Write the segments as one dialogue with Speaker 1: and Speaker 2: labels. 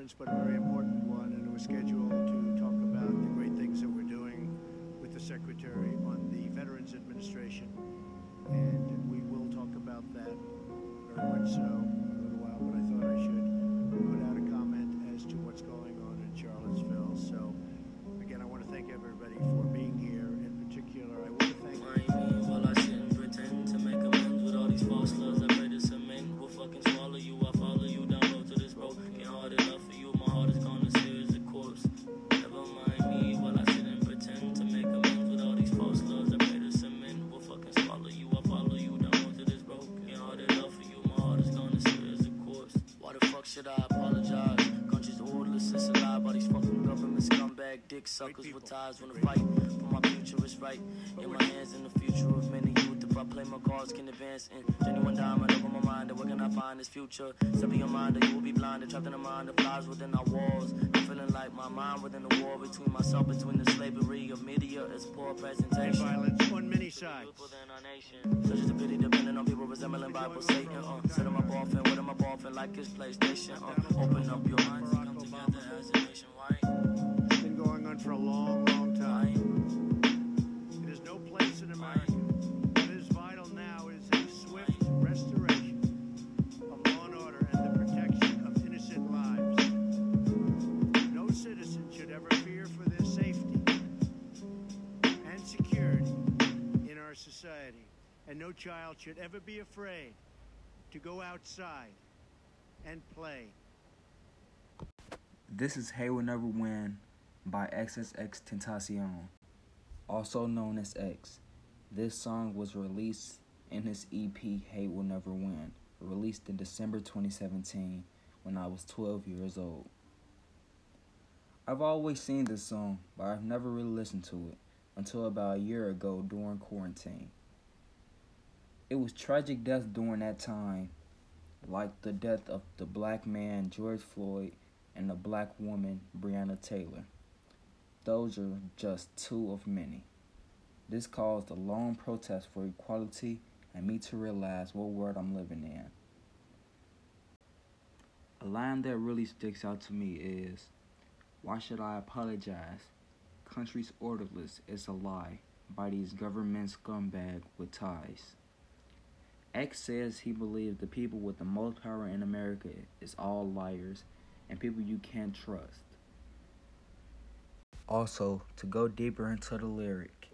Speaker 1: conference, but a very important one, and it was scheduled to talk about the great things that we're doing with the Secretary on the Veterans Administration. And we will talk about that very much so I
Speaker 2: apologize? Country's orderless, it's a lie by these fucking government scumbag dick suckers with ties wanna fight for my future is right. In my hands in the future of many youth. If I play my cards, can advance in genuine diamond over my mind. Where can I find this future? Study your mind, you will be blinded, trapped in a mind that flies within our walls. I'm feeling like my mind within the war between myself, between the slavery of media It's poor presentation.
Speaker 1: violence on many sides.
Speaker 2: People within our nation. Such is the pity depending on people resembling Bible Satan. Uh, set them up often, with them up often like his PlayStation. Uh, open up your minds and come together as a nation. Why?
Speaker 1: It's been going on for a long, long time. Our society. And no child should ever be afraid to go outside and play.
Speaker 3: This is Hate Will Never Win by XXXTentacion, also known as X. This song was released in his EP Hate Will Never Win, released in December 2017 when I was 12 years old. I've always seen this song, but I've never really listened to it until about a year ago during quarantine. It was tragic death during that time, like the death of the black man George Floyd and the black woman Breonna Taylor. Those are just two of many. This caused a long protest for equality and me to realize what world I'm living in. A line that really sticks out to me is Why should I apologize? Country's orderless is a lie by these government scumbag with ties. X says he believes the people with the most power in America is all liars and people you can't trust. Also, to go deeper into the lyric,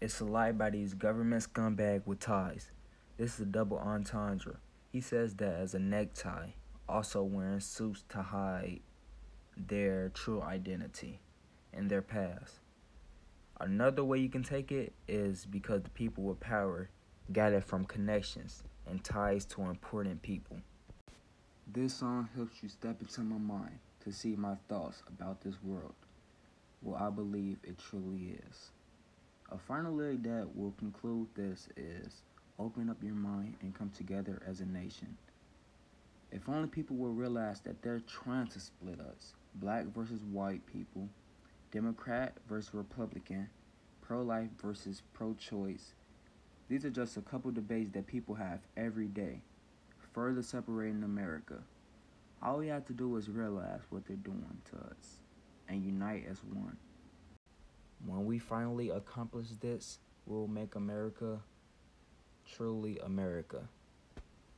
Speaker 3: it's a lie by these government scumbag with ties. This is a double entendre. He says that as a necktie, also wearing suits to hide their true identity and their past. Another way you can take it is because the people with power got it from connections and ties to important people. This song helps you step into my mind to see my thoughts about this world, what I believe it truly is. A final lyric that will conclude this is open up your mind and come together as a nation. If only people will realize that they're trying to split us black versus white people, Democrat versus Republican, pro life versus pro choice. These are just a couple debates that people have every day, further separating America. All we have to do is realize what they're doing to us and unite as one. When we finally accomplish this, we'll make America truly America.